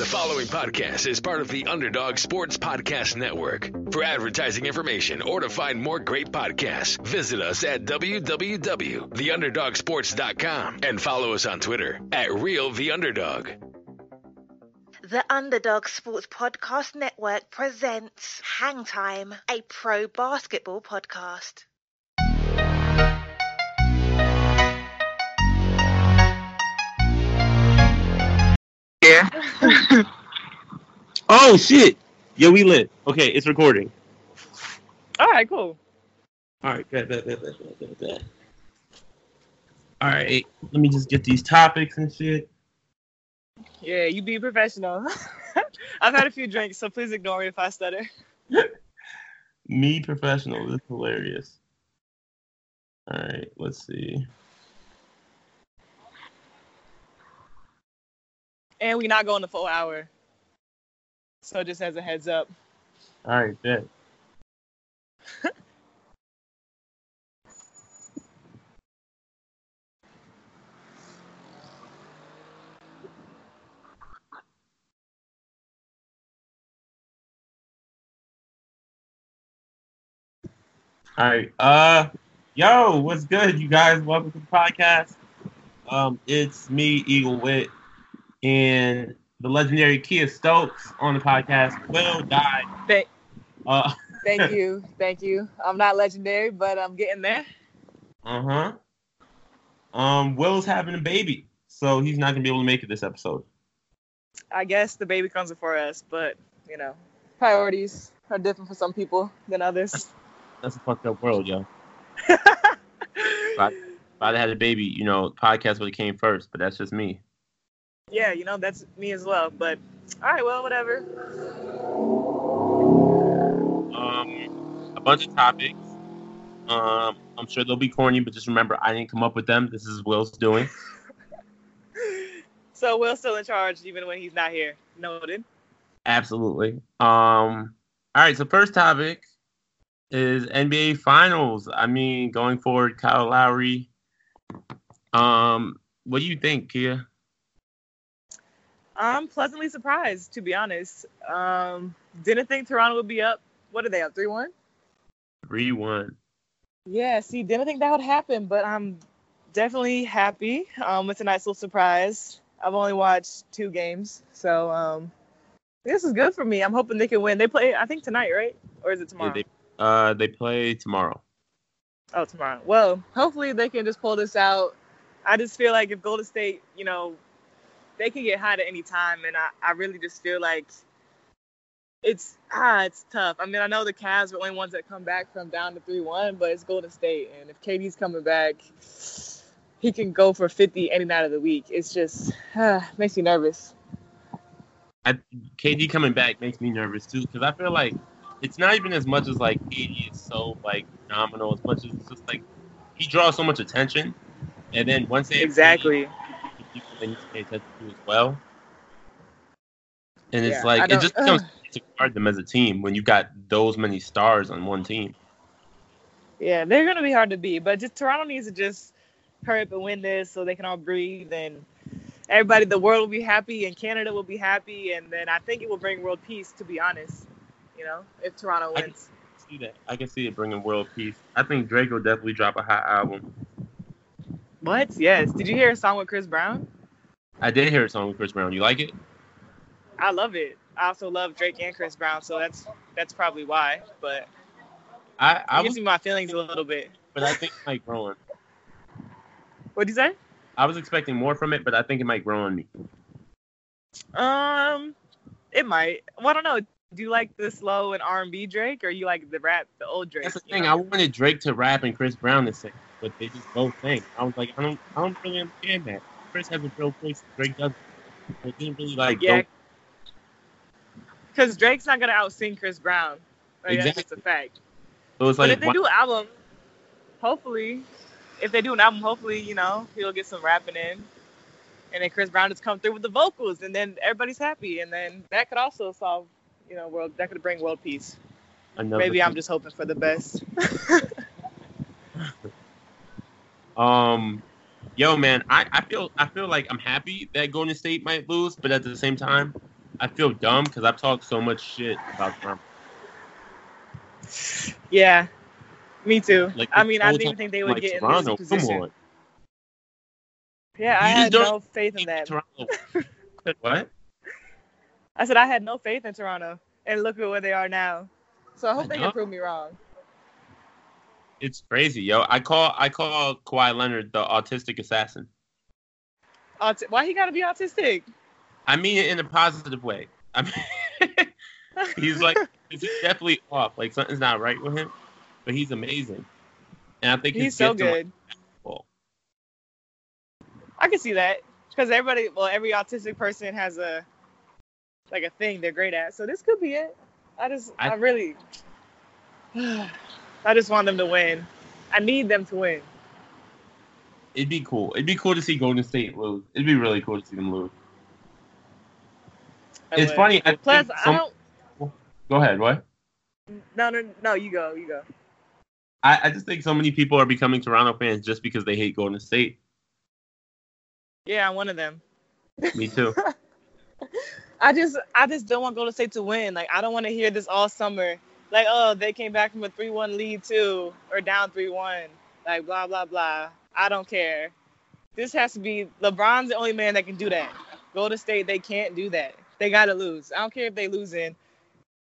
The following podcast is part of the Underdog Sports Podcast Network. For advertising information or to find more great podcasts, visit us at www.theunderdogsports.com and follow us on Twitter at Real The Underdog. The Underdog Sports Podcast Network presents Hang Time, a pro basketball podcast. Yeah. Oh shit! Yo, we lit. Okay, it's recording. All right, cool. All right, bet, bet, bet, bet, bet, bet, bet. All right, let me just get these topics and shit. Yeah, you be professional. I've had a few drinks, so please ignore me if I stutter. Me professional. This is hilarious. All right, let's see. And we not going the full hour. So just as a heads up. All right, bet. All right. Uh, yo, what's good, you guys? Welcome to the podcast. Um, it's me, Eagle Wit, and the legendary Kiah Stokes on the podcast. Will died. Thank, Uh, thank you, thank you. I'm not legendary, but I'm getting there. uh huh. Um, Will's having a baby, so he's not gonna be able to make it this episode. I guess the baby comes before us, but you know, priorities are different for some people than others. That's a fucked up world, yo. If I had had a baby, you know, podcast would have came first, but that's just me. Yeah, you know, that's me as well. But all right, well, whatever. Um, a bunch of topics. Um, I'm sure they'll be corny, but just remember, I didn't come up with them. This is Will's doing. So Will's still in charge even when he's not here. Noted. Absolutely. Um, all right. So first topic is NBA Finals. I mean, going forward, Kyle Lowry. Um, what do you think, Kiah? I'm pleasantly surprised, to be honest. Um, didn't think Toronto would be up. What are they up? Three one. Three one. Yeah. See, didn't think that would happen, but I'm definitely happy. Um, it's a nice little surprise. I've only watched two games, so um, this is good for me. I'm hoping they can win. They play, I think tonight, right? Or is it tomorrow? they uh they play tomorrow. Oh, tomorrow. Well, hopefully they can just pull this out. I just feel like if Golden State, you know, they can get hot at any time, and I, I really just feel like it's ah, it's tough. I mean, I know the Cavs are the only ones that come back from down to three one, but it's Golden State, and if KD's coming back, he can go for fifty any night of the week. It's just ah, makes me nervous. I, KD coming back makes me nervous too because I feel like it's not even as much as like KD is so like phenomenal as much as it's just like he draws so much attention, and then once they Exactly. KD, people they need to pay attention to as well. And it's Yeah, I like it just becomes to guard them as a team when you got those many stars on one team. Yeah, they're gonna be hard to beat, but just Toronto needs to just hurry up and win this so they can all breathe and everybody, the world will be happy and Canada will be happy, and then I think it will bring world peace. To be honest, you know, if Toronto I- wins. See that? I can see it bringing world peace. I think Drake will definitely drop a hot album. What? Yes. Did you hear a song with Chris Brown? I did hear a song with Chris Brown. You like it? I love it. I also love Drake and Chris Brown, so that's that's probably why. But I I you can was, see my feelings a little bit. but I think it might grow on. What'd you say? I was expecting more from it, but I think it might grow on me. Um, it might. Well, I don't know. Do you like the slow and R and B Drake, or you like the rap, the old Drake? That's the thing. know? I wanted Drake to rap and Chris Brown to sing, but they just both sing. I was like, I don't, I don't really understand that. Chris has a real place, Drake doesn't. It didn't really like. Yeah, because Drake's not gonna outsing Chris Brown. Like, That's just a Exactly. fact. So it's But if they why- do an album, hopefully, if they do an album, hopefully, you know, he'll get some rapping in, and then Chris Brown just come through with the vocals, and then everybody's happy, and then that could also solve, you know, world. That could bring world peace. another Maybe I'm just hoping for the best. Um, yo, man, I, I feel I feel like I'm happy that Golden State might lose, but at the same time, I feel dumb because I've talked so much shit about Toronto. Yeah, me too. Like, I mean, I didn't even think they would like, get in Toronto, this come position. on. Yeah, I You had no faith in that. Toronto. what? I said I had no faith in Toronto, and look at where they are now. So I hope I they know. can prove me wrong. It's crazy, yo. I call I call Kawhi Leonard the autistic assassin. Aut- Why he gotta be autistic? I mean it in a positive way. I mean, he's like he's definitely off. Like something's not right with him, but he's amazing. And I think He's so like, good. I can see that because everybody, well, every autistic person has a like a thing they're great at. So this could be it. I just, I, I- really, I just want them to win. I need them to win. It'd be cool. It'd be cool to see Golden State lose. It'd be really cool to see them lose. I it's would. funny. I Plus, think I don't. Go ahead. What? No, no, no. You go. You go. I, I just think so many people are becoming Toronto fans just because they hate Golden State. Yeah, I'm one of them. Me too. I just, I just don't want Golden State to win. Like, I don't want to hear this all summer. Like, oh, they came back from a three-one lead too, or down three-one. Like, blah blah blah. I don't care. This has to be LeBron's the only man that can do that. Golden State, they can't do that. They gotta lose. I don't care if they lose in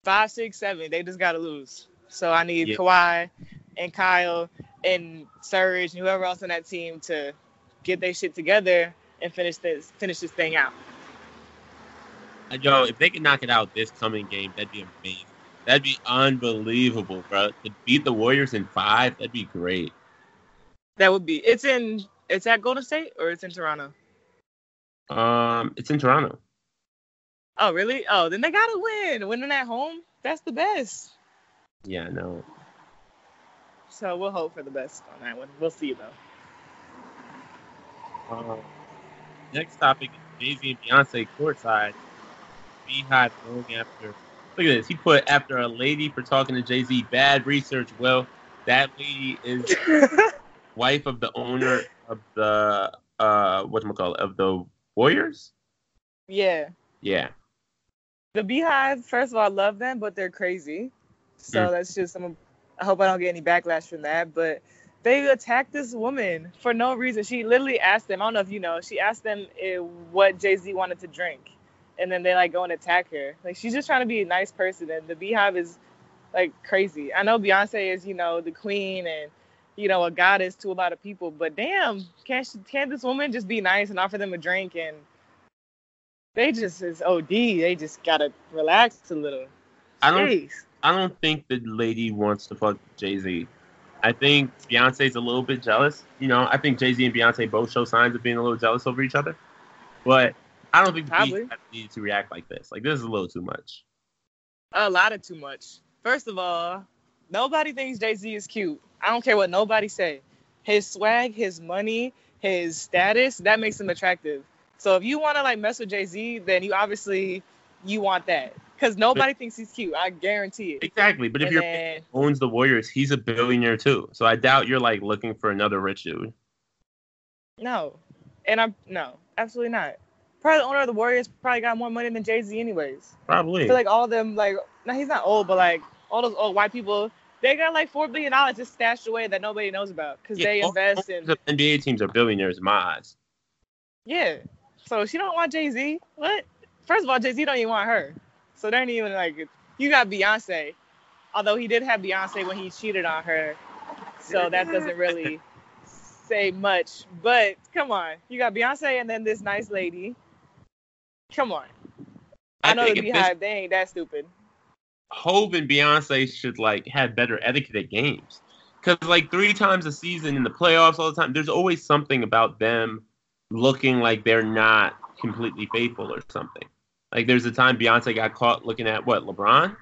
five, six, seven. They just gotta lose. So I need Yeah. Kawhi and Kyle and Serge and whoever else on that team to get their shit together and finish this finish this thing out. Yo, if they could knock it out this coming game, that'd be amazing. That'd be unbelievable, bro. To beat the Warriors in five, that'd be great. That would be. It's in. It's at Golden State or it's in Toronto. Um, it's in Toronto. Oh really? Oh, then they gotta win. Winning at home, that's the best. Yeah, no. So we'll hope for the best on that one. We'll see though. Um, next topic is Jay Z and Beyonce courtside. Beyhive going after. Look at this. He put after a lady for talking to Jay Z. Bad research. Well, that lady is wife of the owner of the uh what call of the Warriors. yeah, Yeah. the Beyhive. First of all, I love them, but they're crazy. So Mm. that's just some. I hope I don't get any backlash from that. But they attacked this woman for no reason. She literally asked them. I don't know if you know. She asked them eh, what Jay Z wanted to drink, and then they like go and attack her. Like she's just trying to be a nice person, and the Beyhive is like crazy. I know Beyonce is you know the queen and you know a goddess to a lot of people, but damn, can't she, can't this woman just be nice and offer them a drink and they just is OD. They just gotta relax a little. I don't I don't think the lady wants to fuck Jay Z. I think Beyonce's a little bit jealous. You know, I think Jay Z and Beyonce both show signs of being a little jealous over each other. But I don't think Probably. Needed to react like this. Like this is a little too much. A lot of too much. First of all, nobody thinks Jay Z is cute. I don't care what nobody say. His swag, his money, his status, that makes him attractive. So if you want to like mess with Jay Z, then you obviously you want that because nobody thinks he's cute. I guarantee it. Exactly. But if And then- owns the Warriors, he's a billionaire too. So I doubt you're like looking for another rich dude. No, and I'm no, absolutely not. Probably the owner of the Warriors probably got more money than Jay Z, anyways. I Probably. feel like all of them, like, no, he's not old, but like all those old white people, they got like four billion dollars just stashed away that nobody knows about because Yeah, they invest in. the NBA teams are billionaires in my eyes. Yeah. So she don't want Jay Z. What? First of all, Jay Z don't even want her. So they ain't even like you got Beyonce. Although he did have Beyonce when he cheated on her. So that doesn't really say much. But come on. You got Beyonce and then this nice lady. Come on. I, know think the Beyhive, they ain't that stupid. Hov and Beyonce should like have better etiquette at games. Cause like three times a season in the playoffs all the time, there's always something about them looking like they're not completely faithful or something. Like there's a time Beyonce got caught looking at what LeBron,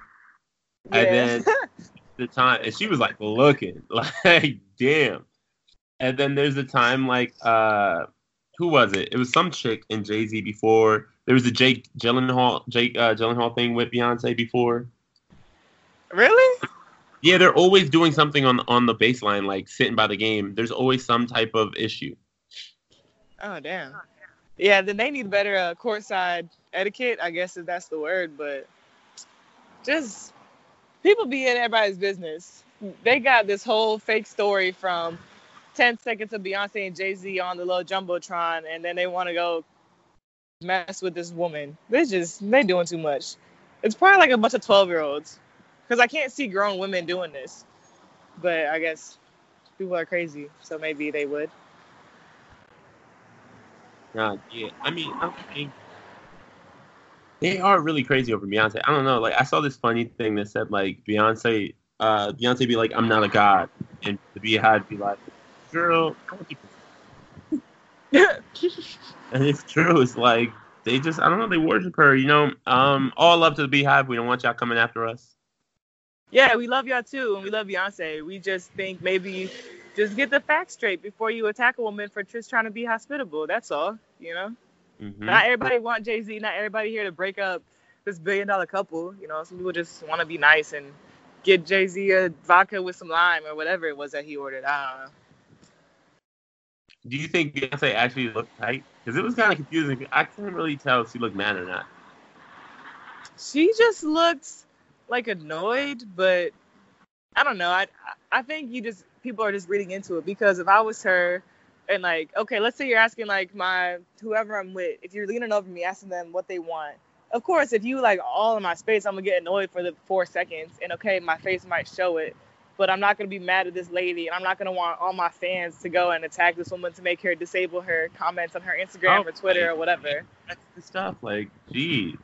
Yeah. and then the time and she was like looking like damn. And then there's a time like uh who was it? It was some chick in Jay Z before. There was a Jake Gyllenhaal Jake uh, Gyllenhaal thing with Beyonce before. really? Yeah, they're always doing something on on the baseline, like sitting by the game. There's always some type of issue. Oh damn. Yeah, then they need better uh, courtside etiquette, I guess if that's the word. But just people be in everybody's business. They got this whole fake story from 10 seconds of Beyonce and Jay Z on the little jumbotron, and then they want to go mess with this woman. They just they doing too much. It's probably like a bunch of 12 year olds, because I can't see grown women doing this. But I guess people are crazy, so maybe they would. Nah, yeah. I mean, I think they are really crazy over Beyonce. I don't know. Like, I saw this funny thing that said like Beyonce, uh, Beyonce be like, "I'm not a god," and the Beyhive be like, "Girl," and it's true. It's like they just, I don't know, they worship her. You know, um, all love to the Beyhive. We don't want y'all coming after us. Yeah, we love y'all too, and we love Beyonce. We just think maybe just get the facts straight before you attack a woman for just trying to be hospitable. That's all, you know. Mm-hmm. Not everybody want Jay Z. Not everybody here to break up this billion dollar couple. You know, some people just want to be nice and get Jay Z a vodka with some lime or whatever it was that he ordered. I don't know. Do you think Beyonce actually looked tight? Because it was kind of confusing. I couldn't really tell if she looked mad or not. She just looked like annoyed, but I don't know. I I think you just people are just reading into it because if I was her and like okay, let's say you're asking like my whoever I'm with, if you're leaning over me asking them what they want. Of course, if you like all in my space, I'm gonna get annoyed for the four seconds, and okay, my face might show it, but I'm not gonna be mad at this lady, and I'm not gonna want all my fans to go and attack this woman to make her disable her comments on her Instagram Oh, or Twitter right. or whatever. That's the stuff. Like, geez.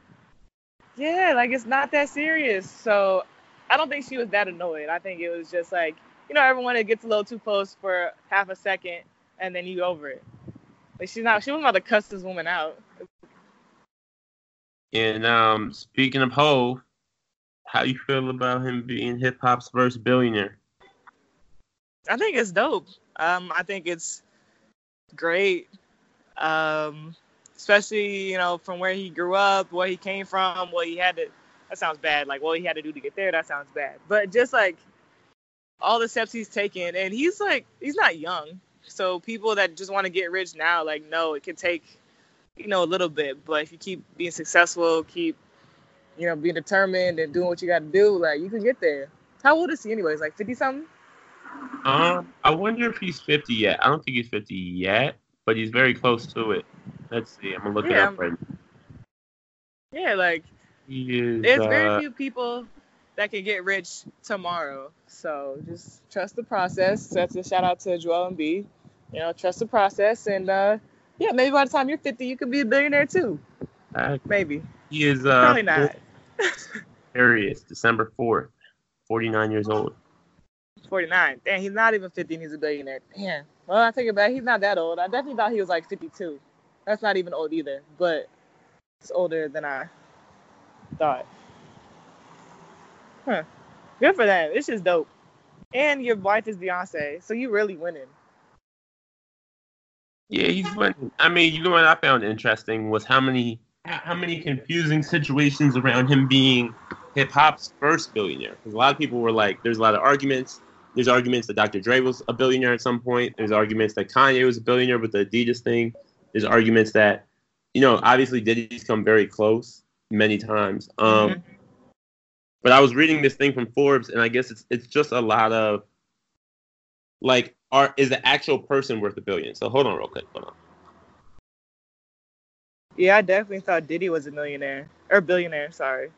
Yeah, like it's not that serious. So I don't think she was that annoyed. I think it was just like, you know, everyone it gets a little too close for half a second and then you over it. Like she's not she wasn't about to cuss this woman out. And um, speaking of Hov, how you feel about him being hip hop's first billionaire? I think it's dope. Um, I think it's great. Um, especially, you know, from where he grew up, where he came from, what he had to that sounds bad. Like what he had to do to get there, that sounds bad. But just like all the steps he's taken and he's like he's not young. So people that just want to get rich now, like no, it can take, you know, a little bit. But if you keep being successful, keep, you know, being determined and doing what you gotta do, like you can get there. How old is he anyways? Like fifty something? Um, I wonder if he's 50 yet. I don't think he's 50 yet, but he's very close to it. Let's see. I'm gonna look it Yeah. up right now. Yeah, like is. there's uh, very few people that can get rich tomorrow. So just trust the process. So That's a shout out to Joel Embiid. You know, trust the process, and uh, yeah, maybe by the time you're 50, you could be a billionaire too. uh, Maybe, he is. Uh, probably not. Aquarius, December 4th, 49 years old. 49. Damn, he's not even 50 and he's a billionaire. Damn. Well, I take it back. He's not that old. I definitely thought he was like 52. That's not even old either, but it's older than I thought. Huh. Good for them. It's just dope. And your wife is Beyonce, so you really winning. Yeah, he's winning. I mean, you know what I found interesting was how many how many confusing situations around him being hip hop's first billionaire. Because a lot of people were like, there's a lot of arguments. There's arguments that Dr. Dre was a billionaire at some point. There's arguments that Kanye was a billionaire with the Adidas thing. There's arguments that, you know, obviously Diddy's come very close many times. Um, Mhm. But I was reading this thing from Forbes, and I guess it's it's just a lot of like, are is the actual person worth a billion? So hold on, real quick. Hold on. Yeah, I definitely thought Diddy was a millionaire or billionaire. Sorry,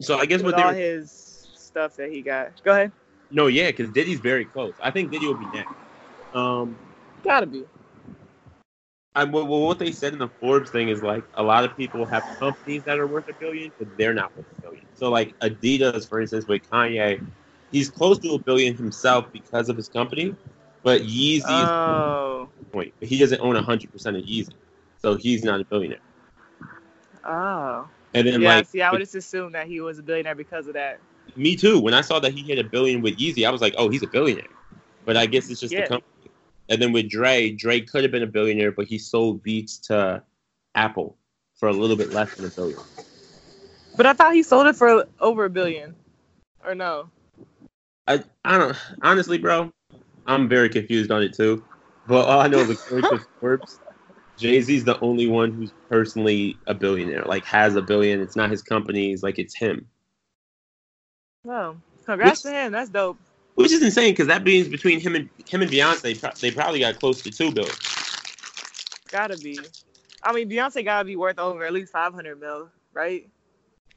So I guess with what all were, his stuff that he got. Go ahead. no, yeah, because Diddy's very close. I think Diddy will be next. Um, Gotta be. I, well, what they said in the Forbes thing is like a lot of people have companies that are worth a billion, but they're not worth a billion. So like Adidas, for instance, with Kanye, he's close to a billion himself because of his company, but Yeezy Oh. point. But he doesn't own hundred percent of Yeezy, so he's not a billionaire. Oh. And then yeah, like see, I would just assume that he was a billionaire because of that. me too. When I saw that he hit a billion with Yeezy, I was like, oh, he's a billionaire. But I guess it's just Yeah. the company. And then with Dre, Dre could have been a billionaire, but he sold Beats to Apple for a little bit less than a billion. But I thought he sold it for over a billion. Or no? I I don't honestly, bro. I'm very confused on it too. But all I know is according to Forbes, Jay Z's the only one who's personally a billionaire, like has a billion. It's not his companies, like it's him. Well, congrats Which- to him. That's dope. Which is insane because that means between him and him and Beyonce, they probably got close to two billion. Gotta be. I mean, Beyonce gotta be worth over at least 500 mil, right?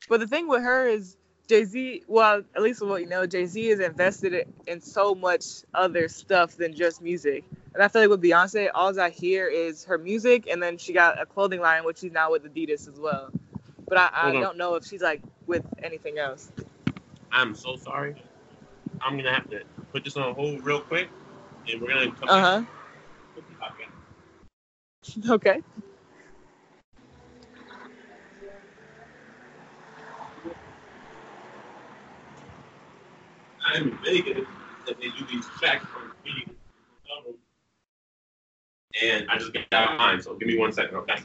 But the thing with her is Jay Z. Well, at least what you know, Jay Z is invested in- so much other stuff than just music. And I feel like with Beyonce, all I hear is her music, and then she got a clothing line, which she's now with Adidas as well. But I, I don't know if she's like with anything else. I'm so sorry. I'm gonna have to put this on hold real quick, and we're gonna come Uh back. huh. Okay. I'm in Vegas, and they do these checks from meetings. And I just got out of mine, so give me one second, okay?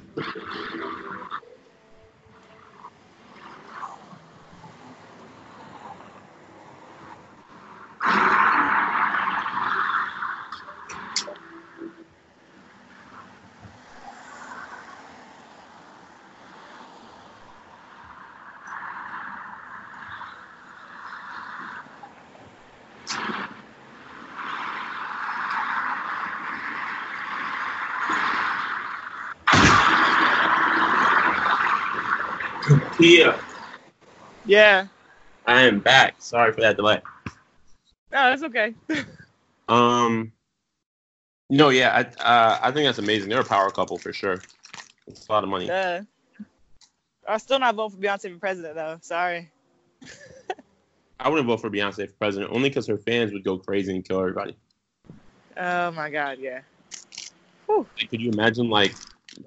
Kiah, Yeah. I am back. Sorry for that delay. No, that's okay. Um, no, yeah, I uh, I think that's amazing. They're a power couple for sure. It's a lot of money. Duh. I'm still not voting for Beyonce for president though. Sorry. I wouldn't vote for Beyonce for president only because her fans would go crazy and kill everybody. Oh my God, yeah. Like, could you imagine like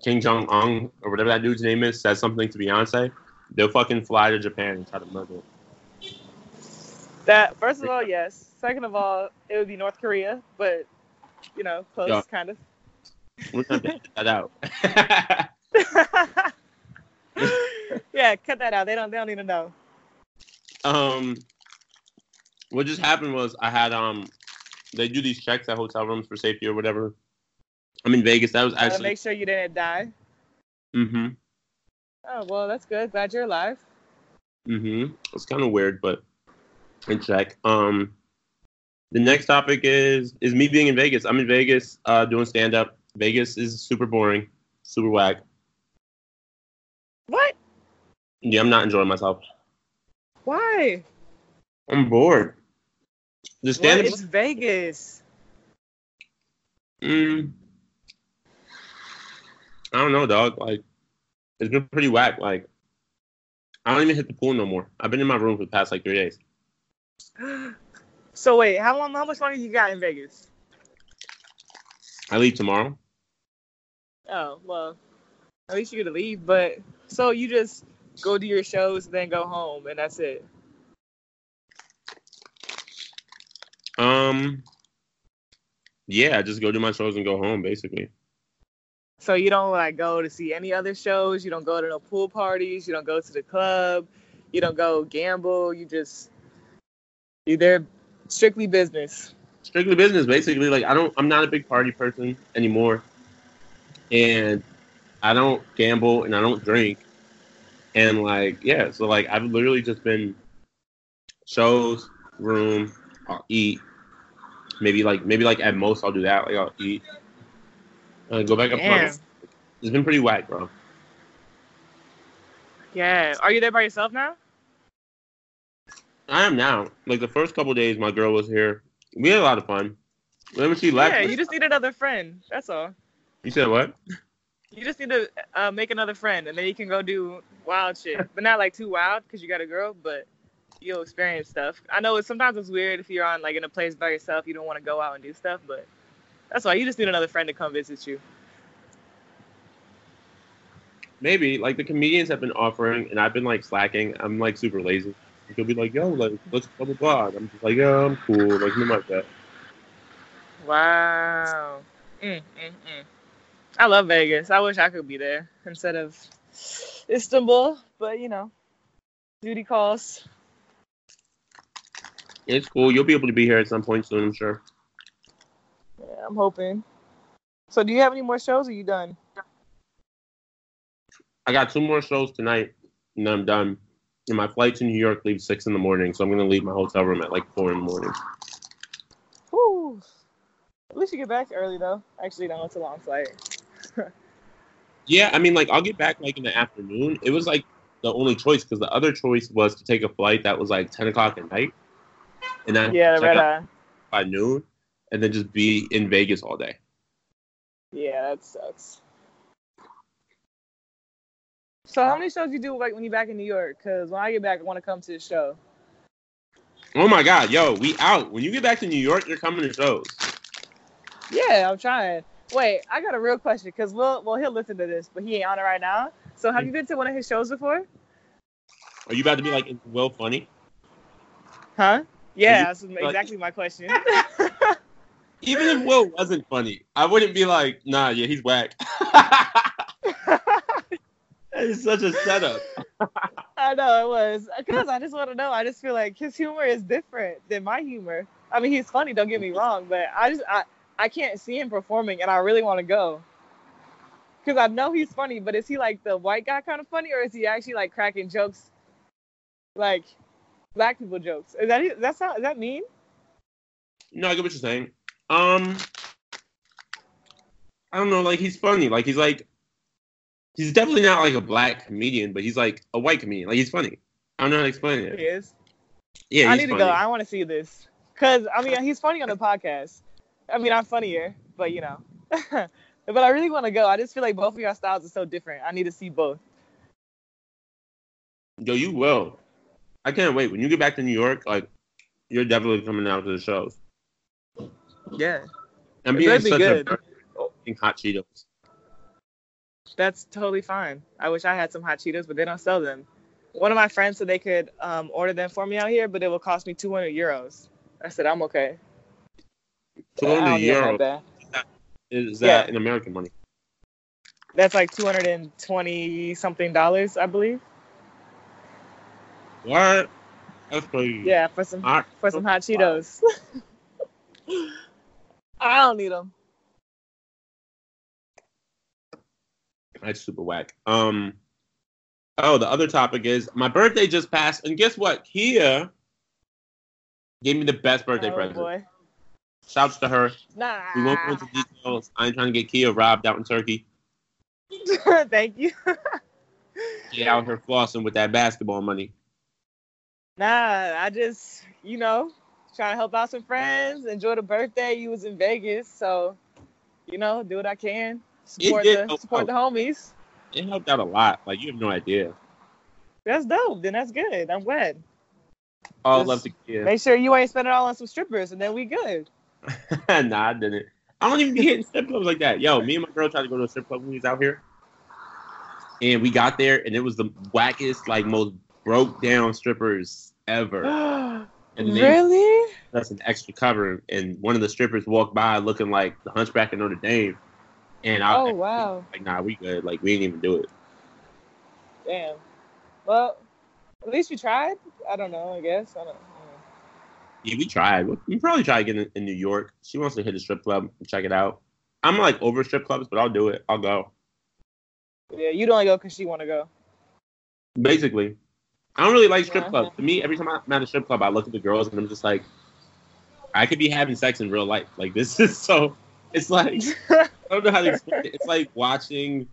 King Jong Un or whatever that dude's name is says something to Beyonce? They'll fucking fly to Japan and try to murder. It. That first of all, yes. Second of all, it would be North Korea, but you know, close, kind of. We're gonna that out. yeah, cut that out. They don't. They don't need to know. um, what just happened was I had um, they do these checks at hotel rooms for safety or whatever. I'm in Vegas. That was Gotta actually. make sure you didn't die. mm-hmm. Oh well, that's good. Glad you're alive. Mm-hmm. It's kind of weird, but in check. Um, the next topic is is me being in Vegas. I'm in Vegas, uh, doing stand up. Vegas is super boring, super whack. What? Yeah, I'm not enjoying myself. Why? I'm bored. The stand It's up. Vegas. Mm, I don't know, dog. Like, it's been pretty whack. Like, I don't even hit the pool no more. I've been in my room for the past like three days. So wait, how long? How much longer you got in Vegas? I leave tomorrow. Oh well, at least you get to leave. But so you just go do your shows, then go home, and that's it. Um, yeah, I just go do my shows and go home, basically. So you don't like go to see any other shows. You don't go to no pool parties. You don't go to the club. You don't go gamble. You just you there strictly business. strictly business basically like i don't i'm not a big party person anymore and i don't gamble and i don't drink and like yeah so like i've literally just been shows room i'll eat maybe like maybe like at most i'll do that like i'll eat uh, go back up my- it's been pretty whack bro Yeah. Are you there by yourself now? i am now like the first couple days my girl was here we had a lot of fun when she left Yeah. You just need another friend. That's all. you said what You just need to uh, make another friend, and then you can go do wild shit. but not like too wild because you got a girl, but you'll experience stuff. I know it's sometimes it's weird if you're on like in a place by yourself, you don't want to go out and do stuff, but that's why you just need another friend to come visit you. Maybe like the comedians have been offering, and I've been like slacking. I'm like super lazy. He'll be like, "Yo, like let's blah blah blah." And I'm just like, "Yeah, I'm cool." Like nothing like that. Wow. Mm, mm, mm. I love Vegas. I wish I could be there instead of Istanbul, but you know, duty calls. It's cool. You'll be able to be here at some point soon, I'm sure. Yeah, I'm hoping. So, do you have any more shows? Or you done? I got two more shows tonight, and I'm done. And my flight to New York leaves six in the morning, so I'm gonna leave my hotel room at like four in the morning. Whew. At least you get back early though. Actually, no, it's a long flight. Yeah, I mean, like I'll get back like in the afternoon. It was like the only choice because the other choice was to take a flight that was like ten o'clock at night, and then Yeah, the check red out by noon, and then just be in Vegas all day. Yeah, that sucks. So how many shows do you do like when you're back in New York? Cause when I get back, I want to come to the show. Oh my God, yo, we out. When you get back to New York, you're coming to shows. Yeah, I'm trying. Wait, I got a real question because Will, well, he'll listen to this, but he ain't on it right now. So have you been to one of his shows before? Are you about to be like is Will funny? Huh? Yeah, you- that's exactly my question. Even if Will wasn't funny, I wouldn't be like, nah, yeah, he's whack. that is such a setup. I know it was because I just want to know. I just feel like his humor is different than my humor. I mean, he's funny. Don't get me wrong, but I just I I can't see him performing, and I really want to go because I know he's funny. But is he like the white guy kind of funny, or is he actually like cracking jokes, like black people jokes? Is that is that sound, is that mean? No, I get what you're saying. Um, I don't know. Like he's funny. Like he's like, he's definitely not like a black comedian, but he's like a white comedian. Like he's funny. I don't know how to explain He is. Yeah, I need funny. to go. I want to see this because I mean he's funny on the podcast. I mean I'm funnier, but you know. but I really want to go. I just feel like both of your styles are so different. I need to see both. Yo, you will. I can't wait. When you get back to New York, like you're definitely coming out to the shows. Yeah, I'm being be such good. a eating hot Cheetos. that's totally fine. I wish I had some hot Cheetos, but they don't sell them. One of my friends said they could um, order them for me out here, but it will cost me 200 euros. I said I'm okay. Two I don't hundred need it euros like that. is Yeah. that in American money? That's like 220 something dollars, I believe. What? That's crazy. Yeah, for some Hot- for some hot Cheetos. I don't need them. That's super whack. Um. Oh, the other topic is my birthday just passed, and guess what? Kiah gave me the best birthday oh present. boy. Shouts to her. Nah. We won't go into details. I ain't trying to get Kiah robbed out in Turkey. Thank you. She out here flossing with that basketball money. Nah, I just, you know, trying to help out some friends, enjoy the birthday. You was in Vegas, so, you know, do what I can. Support did the support the homies. It helped out a lot. Like you have no idea. That's dope. Then that's good. I'm glad. All Just love to Kiah. Make sure you ain't spending it all on some strippers, and then we good. nah, I didn't. I don't even be hitting strip clubs like that. Yo, me and my girl tried to go to a strip club when we was out here. And we got there and it was the wackest, like most broke down strippers ever. And really? that's an extra cover. And one of the strippers walked by looking like the hunchback of Notre Dame. And I Oh wow. like, nah, we good. Like we ain't even do it. Damn. Well, at least you tried. I don't know. I guess I don't. know. Yeah, we tried. We probably try again in, in New York. She wants to hit a strip club and check it out. I'm like over strip clubs, but I'll do it. I'll go. Yeah, you'd only go because she want to go. Basically, I don't really like strip clubs. To me, every time I'm at a strip club, I look at the girls and I'm just like, I could be having sex in real life. Like this is so. It's like I don't know how to explain it. It's like watching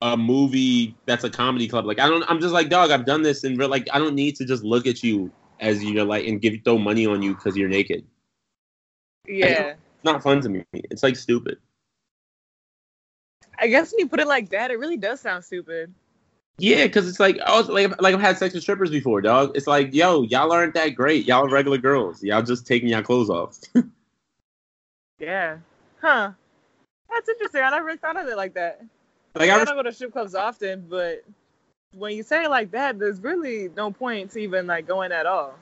a movie that's a comedy club. Like I don't. I'm just like dog. I've done this in real. Like I don't need to just look at you as you're like and give throw money on you because you're naked. Yeah. It's not fun to me. It's like stupid. I guess when you put it like that, it really does sound stupid. Yeah, because it's like oh, I was like like I've had sex with strippers before, dog. It's like yo, y'all aren't that great. Y'all are regular girls. Y'all just taking y'all clothes off. Yeah. Huh. That's interesting. I never really thought of it like that. like I I don't go to strip clubs often, but when you say it like that, there's really no point to even like going at all.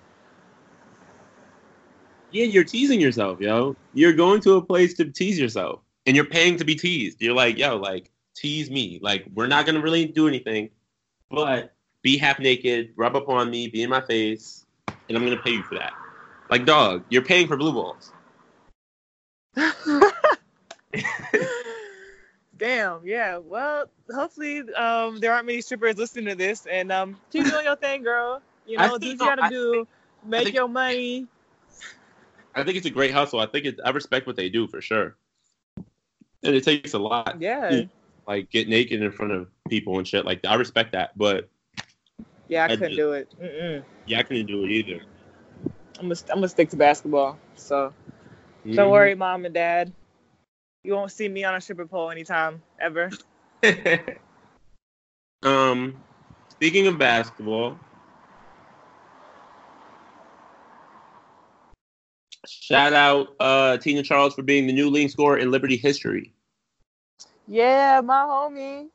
Yeah, you're teasing yourself, yo. You're going to a place to tease yourself, and you're paying to be teased. You're like, yo, like tease me. Like we're not gonna really do anything, but be half naked, rub up on me, be in my face, and I'm gonna pay you for that. Like, dog, you're paying for blue balls. Damn, yeah. Well, hopefully, um, there aren't many strippers listening to this, and um, keep doing your thing, girl. You know, do what you gotta I do. Make think- your money. I think it's a great hustle. I think it's I respect what they do for sure. And it takes a lot. Yeah, Like get naked in front of people and shit like that. I respect that, but yeah. I I couldn't did. do it. Mm-mm. yeah, I couldn't do it either. I'm gonna, I'm gonna stick to basketball. So Mhm. don't worry, mom and dad. You won't see me on a stripper pole anytime ever. um, speaking of basketball, shout out uh, Tina Charles for being the new leading scorer in Liberty history. Yeah, my homie.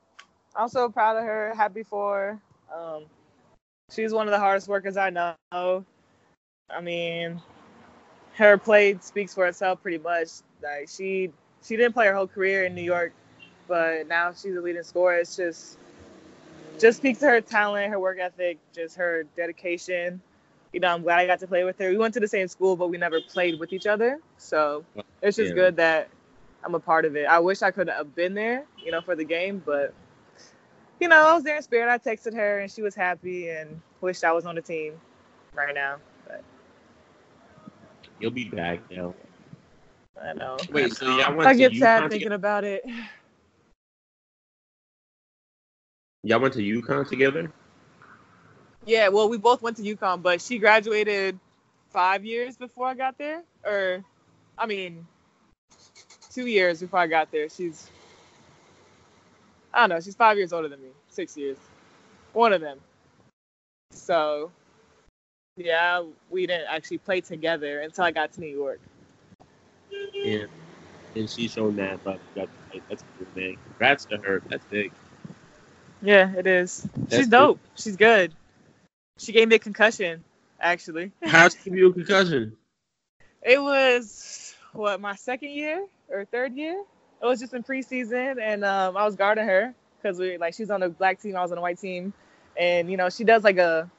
I'm so proud of her. Happy for her. Um, she's one of the hardest workers I know. I mean, her play speaks for itself pretty much. Like she she didn't play her whole career in New York, but now she's a leading scorer. It's just just speaks to her talent, her work ethic, just her dedication. You know, I'm glad I got to play with her. We went to the same school, but we never played with each other. So it's just Yeah. good that I'm a part of it. I wish I could have been there, you know, for the game, but you know, I was there in spirit. I texted her and she was happy and wished I was on the team right now. But You'll be back now. I know. Wait, so y'all went I to get UConn sad together? thinking about it. Y'all went to UConn together? Yeah, well, we both went to UConn, but she graduated five years before I got there, or I mean, two years before I got there. She's, I don't know, she's five years older than me, six years, one of them. So, yeah, we didn't actually play together until I got to New York. Yeah. And she showed mad love. That's that's a good thing. Congrats to her. That's big. Yeah, it is. That's She's dope. She's good. She gave me a concussion, actually. How's she give you a concussion? It was what my second year or third year. It was just in preseason, and um, I was guarding her because we like she's on the black team, I was on the white team, and you know she does like a,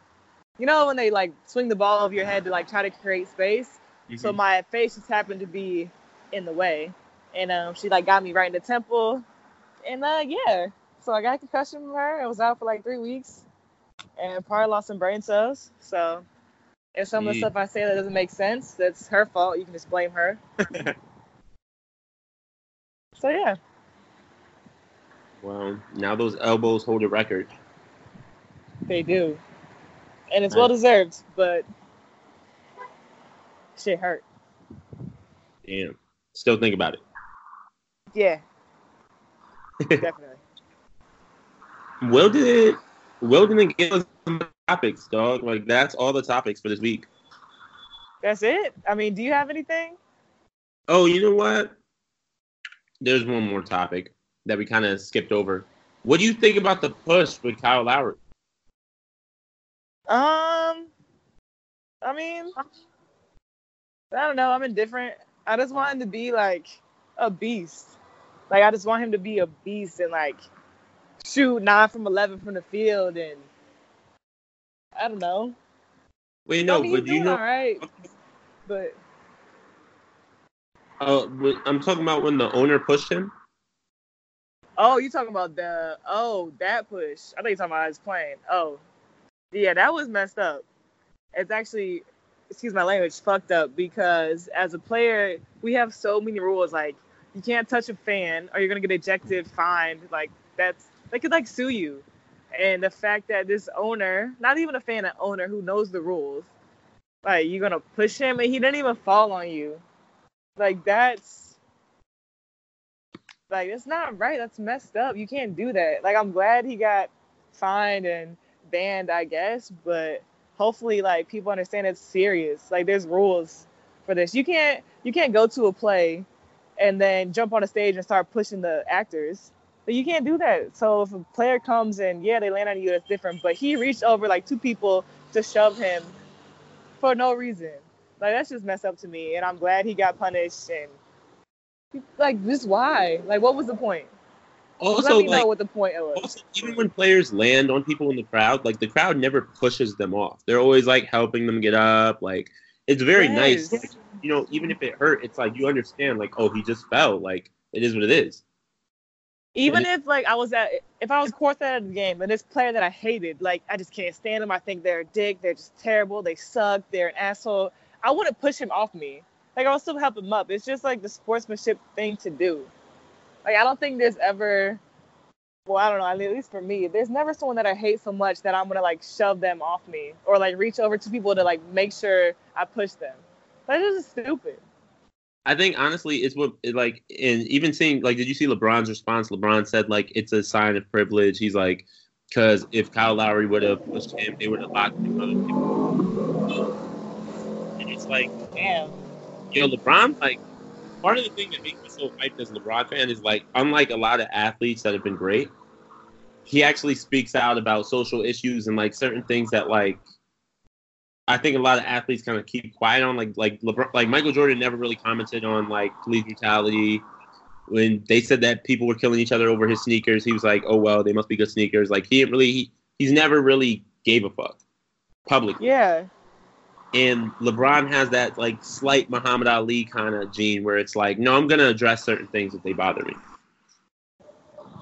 you know when they like swing the ball over your head to like try to create space. So my face just happened to be in the way, and um, she like got me right in the temple, and uh, yeah, so I got a concussion from her. I was out for like three weeks, and probably lost some brain cells. So if some of the stuff I say that doesn't make sense, that's her fault. You can just blame her. So yeah, well, now those elbows hold a record. they do, and it's well deserved. But shit hurt. Damn. Still think about it. Yeah, definitely. Will did Will didn't give us some topics, dog. Like that's all the topics for this week. That's it. I mean, do you have anything? Oh, you know what? There's one more topic that we kind of skipped over. What do you think about the push with Kyle Lowry? Um, I mean, I don't know. I'm indifferent. I just want him to be like a beast. Like I just want him to be a beast and like shoot nine from eleven from the field and I don't know. Wait, I no, mean, but you know? all right. But Uh, I'm talking about when the owner pushed him. oh, you talking about the oh that push? I think you're talking about his plane. Oh, yeah, that was messed up. It's actually, excuse my language, fucked up because as a player, we have so many rules. Like you can't touch a fan or you're gonna get ejected, fined. Like that's they could like sue you. And the fact that this owner, not even a fan, an owner who knows the rules, like you're gonna push him and he didn't even fall on you. Like that's like it's not right. That's messed up. You can't do that. Like I'm glad he got fined and banned, I guess, but hopefully like people understand it's serious. Like there's rules for this. You can't you can't go to a play and then jump on a stage and start pushing the actors. But you can't do that. So if a player comes and yeah, they land on you, that's different. But he reached over like two people to shove him for no reason. Like that's just messed up to me. And I'm glad he got punished and like just why? Like what was the point? Also, Let me like, know what the point was. also, even when players land on people in the crowd, like the crowd never pushes them off. They're always like helping them get up. Like it's very nice. Like, you know, even if it hurt, it's like you understand. Like, oh, he just fell. Like it is what it is. Even if like I was at if I was courtside at the game and this player that I hated, like I just can't stand them. I think they're a dick. They're just terrible. They suck. They're an asshole. I wouldn't push him off me. Like I'll still help him up. It's just like the sportsmanship thing to do. Like I don't think there's ever well, I don't know, at least for me, there's never someone that I hate so much that I'm gonna like shove them off me or like reach over to people to like make sure I push them. But That's just stupid. I think honestly, it's what like, and even seeing like, did you see LeBron's response? LeBron said like it's a sign of privilege. He's like, because if Kyle Lowry would have pushed him, they would have locked him other people. It's like, Damn. yo, LeBron, like, part of the thing that makes me so hyped as a LeBron fan is like, unlike a lot of athletes that have been great, he actually speaks out about social issues and like certain things that like I think a lot of athletes kind of keep quiet on. Like like LeBron, like Michael Jordan never really commented on like police brutality. When they said that people were killing each other over his sneakers, he was like, "Oh well, they must be good sneakers." Like he really, he, he's never really gave a fuck publicly. Yeah. And LeBron has that like slight Muhammad Ali kind of gene where it's like, no, I'm gonna address certain things if they bother me.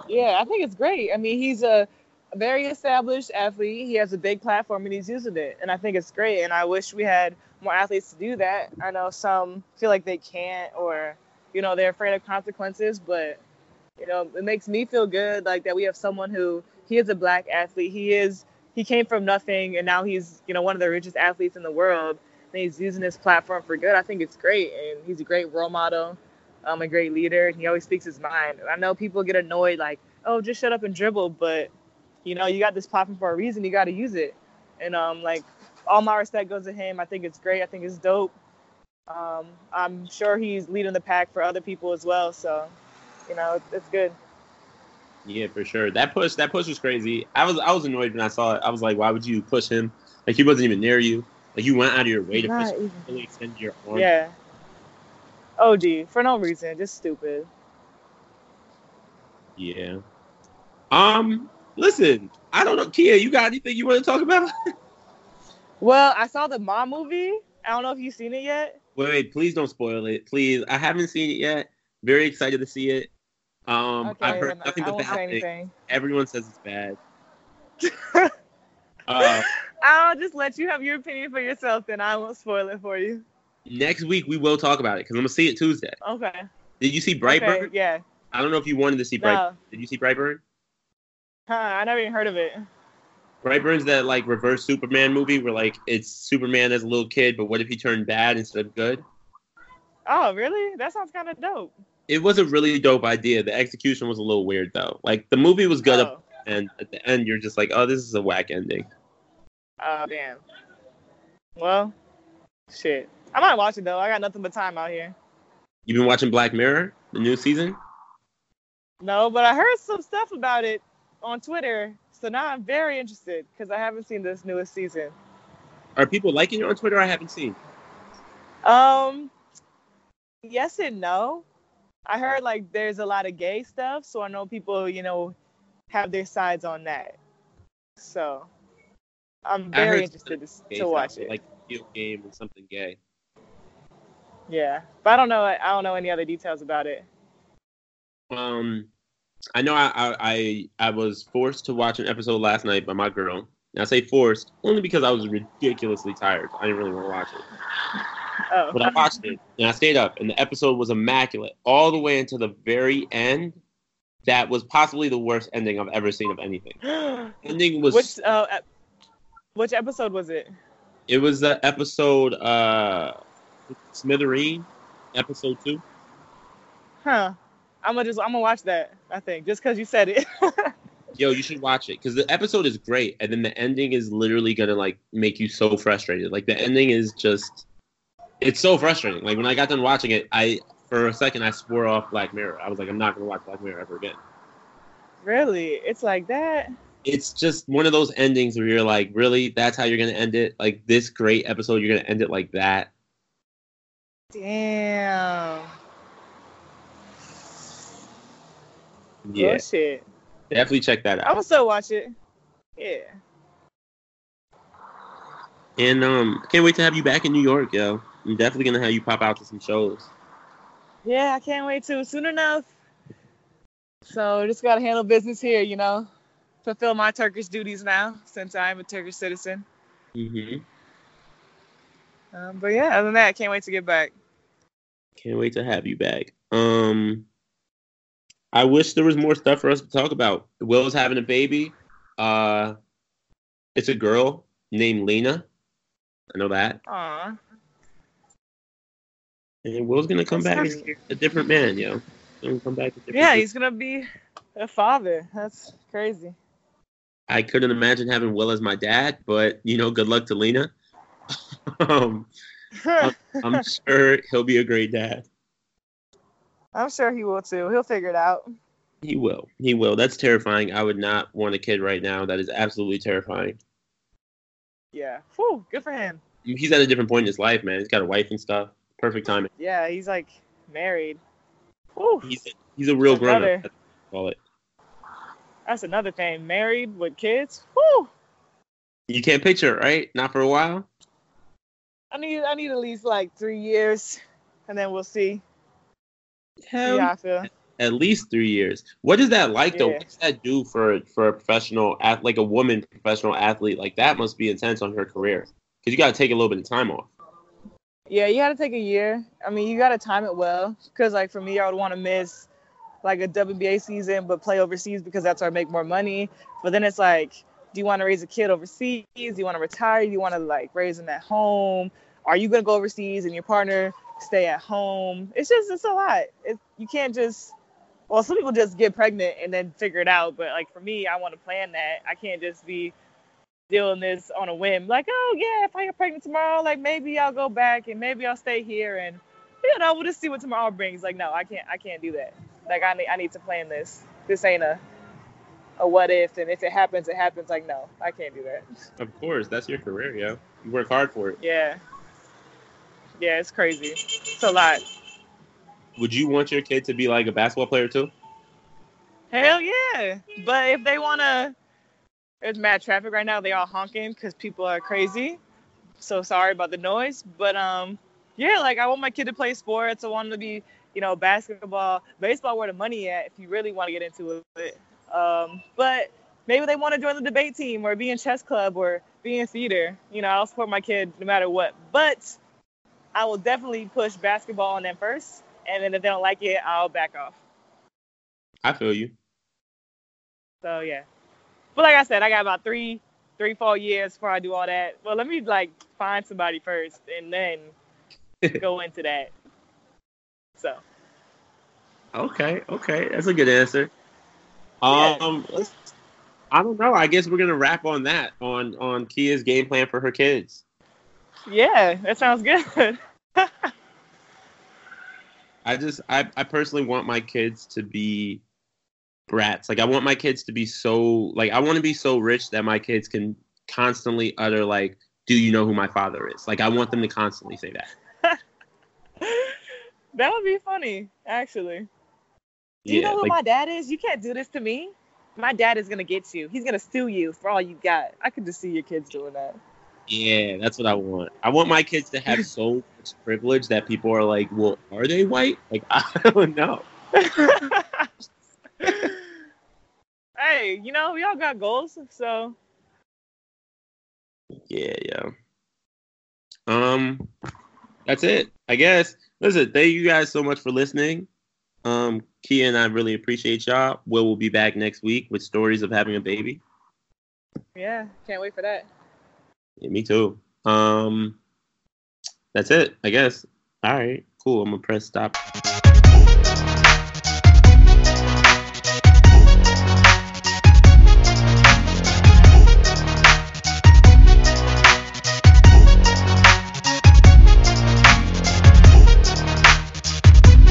Yeah, I think it's great. I mean, he's a, very established athlete. He has a big platform and he's using it. And I think it's great. And I wish we had more athletes to do that. I know some feel like they can't or, you know, they're afraid of consequences, but you know, it makes me feel good like that we have someone who he is a black athlete. He is he came from nothing and now he's, you know, one of the richest athletes in the world. And he's using his platform for good. I think it's great and he's a great role model um, a great leader. and He always speaks his mind. I know people get annoyed, like, oh, just shut up and dribble, but you know, you got this platform for a reason. You got to use it. And um, like, all my respect goes to him. I think it's great. I think it's dope. Um, I'm sure he's leading the pack for other people as well. So, you know, it's, it's good. Yeah, for sure. That push, that push was crazy. I was, I was annoyed when I saw it. I was like, why would you push him? Like he wasn't even near you. Like you went out of your way to Not push him, even- really extend your arm. Yeah. OD for no reason, just stupid. Yeah. Um. Listen, I don't know, Kiah. You got anything you want to talk about? Well, I saw the mom movie. I don't know if you've seen it yet. wait, wait. Please don't spoil it. Please. I haven't seen it yet. Very excited to see it. Um, Okay, I've heard nothing I but bad things. Everyone says it's bad. uh, I'll just let you have your opinion for yourself, then I won't spoil it for you. next week we will talk about it because I'm gonna see it Tuesday. Okay. Did you see Brightburn? Okay, yeah. I don't know if you wanted to see Brightburn. No. Did you see Brightburn? Huh, I never even heard of it. Brightburn's that like reverse Superman movie where like it's Superman as a little kid, but what if he turned bad instead of good? Oh, really? That sounds kind of dope. It was a really dope idea. The execution was a little weird though. Like the movie was good, Oh, and at the end you're just like, oh, this is a whack ending. oh, damn. Well, shit. I might watch it though. I got nothing but time out here. You've been watching Black Mirror, the new season? No, but I heard some stuff about it on Twitter, so now I'm very interested because I haven't seen this newest season. Are people liking it on Twitter? I haven't seen. Um, yes and no. I heard like there's a lot of gay stuff, so I know people, you know, have their sides on that. So I'm very interested to, to stuff, watch it. like video game and something gay. yeah, but I don't know. I don't know any other details about it. Um, I know I, I I I was forced to watch an episode last night by my girl. And I say forced only because I was ridiculously tired. I didn't really want to watch it, Oh, but I watched it and I stayed up, and the episode was immaculate all the way until the very end. That was possibly the worst ending I've ever seen of anything. Ending was which uh, which episode was it? it was the episode uh Smithereen, episode two. Huh? I'm gonna just I'm gonna watch that. I think just because you said it. Yo, you should watch it because the episode is great, and then the ending is literally gonna like make you so frustrated. Like the ending is just, it's so frustrating. Like when I got done watching it, I for a second I swore off Black Mirror. I was like, I'm not gonna watch Black Mirror ever again. really? It's like that? It's just one of those endings where you're like, really, that's how you're gonna end it? Like this great episode, you're gonna end it like that? Damn. Yeah, Oh shit. definitely check that I'm out. gonna still watch it. Yeah. And um, can't wait to have you back in New York, yo. I'm definitely gonna have you pop out to some shows. Yeah, I can't wait to. Soon enough. So just gotta handle business here, you know. Fulfill my Turkish duties now since I am a Turkish citizen. hmm Um, but yeah, other than that, I can't wait to get back. Can't wait to have you back. Um, I wish there was more stuff for us to talk about. Will's having a baby. Uh, it's a girl named Lena. I know that. Aw. And Will's gonna come back That's as cute. a different man, yo. He's come back. A different Yeah, he's gonna be a father. That's crazy. I couldn't imagine having Will as my dad, but you know, good luck to Lena. um, I'm sure he'll be a great dad. I'm sure he will too. He'll figure it out. He will. He will. That's terrifying. I would not want a kid right now. That is absolutely terrifying. Yeah. Whew, good for him. He's at a different point in his life, man. He's got a wife and stuff. Perfect timing. Yeah, he's like married. Whew. He's he's a real grown Another. up. Call it. That's another thing. Married with kids. Whew. You can't picture it, right? Not for a while. I need I need at least like three years, and then we'll see. Hell, how I feel. at least three years. What is that like though? Yeah. What does that do for for a professional ath- like a woman professional athlete? Like that must be intense on her career because you got to take a little bit of time off. Yeah, you got to take a year. I mean, you got to time it well. Because, like, for me, I would want to miss, like, a WNBA season, but play overseas because that's where I make more money. But then it's like, do you want to raise a kid overseas? Do you want to retire? Do you want to, like, raise them at home? Are you to go overseas and your partner stay at home? It's just, it's a lot. It, you can't just, well, some people just get pregnant and then figure it out. But, like, for me, I want to plan that. I can't just be doing this on a whim. Like, oh yeah, if I get pregnant tomorrow, like maybe I'll go back and maybe I'll stay here and you know we'll just see what tomorrow brings. Like, no, I can't, I can't do that. Like, I need, I need to plan this. This ain't a, a what if, and if it happens, it happens. Like, no, I can't do that. Of course, that's your career, yo. You work hard for it. Yeah, yeah, it's crazy. It's a lot. Would you want your kid to be like a basketball player too? Hell yeah. But if they wanna, there's mad traffic right now. They all honking because people are crazy. So sorry about the noise, but um, yeah, like I want my kid to play sports. I want him to be, you know, basketball, baseball, where the money at. If you really want to get into it, um, but maybe they want to join the debate team or be in chess club or be in theater. You know, I'll support my kid no matter what. But I will definitely push basketball on them first, and then if they don't like it, I'll back off. I feel you. So yeah. But like I said, I got about three, three, four years before I do all that. Well, let me like find somebody first and then go into that. So Okay, okay, that's a good answer. Yeah. Um, let's, I don't know. I guess we're gonna wrap on that on on Kiah's game plan for her kids. yeah, that sounds good. I just, I, I personally want my kids to be brats. Like, I want my kids to be so, like, I want to be so rich that my kids can constantly utter like, "Do you know who my father is?" Like, I want them to constantly say that. that would be funny, actually. Do you know who like, my dad is? You can't do this to me. My dad is gonna get you. He's gonna sue you for all you got. I could just see your kids doing that. Yeah, that's what I want. I want my kids to have so much privilege that people are like, "Well, are they white?" Like, I don't know. Hey, you know, we all got goals, so Yeah, yeah. Um, that's it, I guess. Listen, thank you guys so much for listening. Um, Kiah and I really appreciate y'all. Will will be back next week with stories of having a baby. yeah, can't wait for that. Yeah, me too. Um, that's it, I guess. All right, cool. I'm gonna press stop.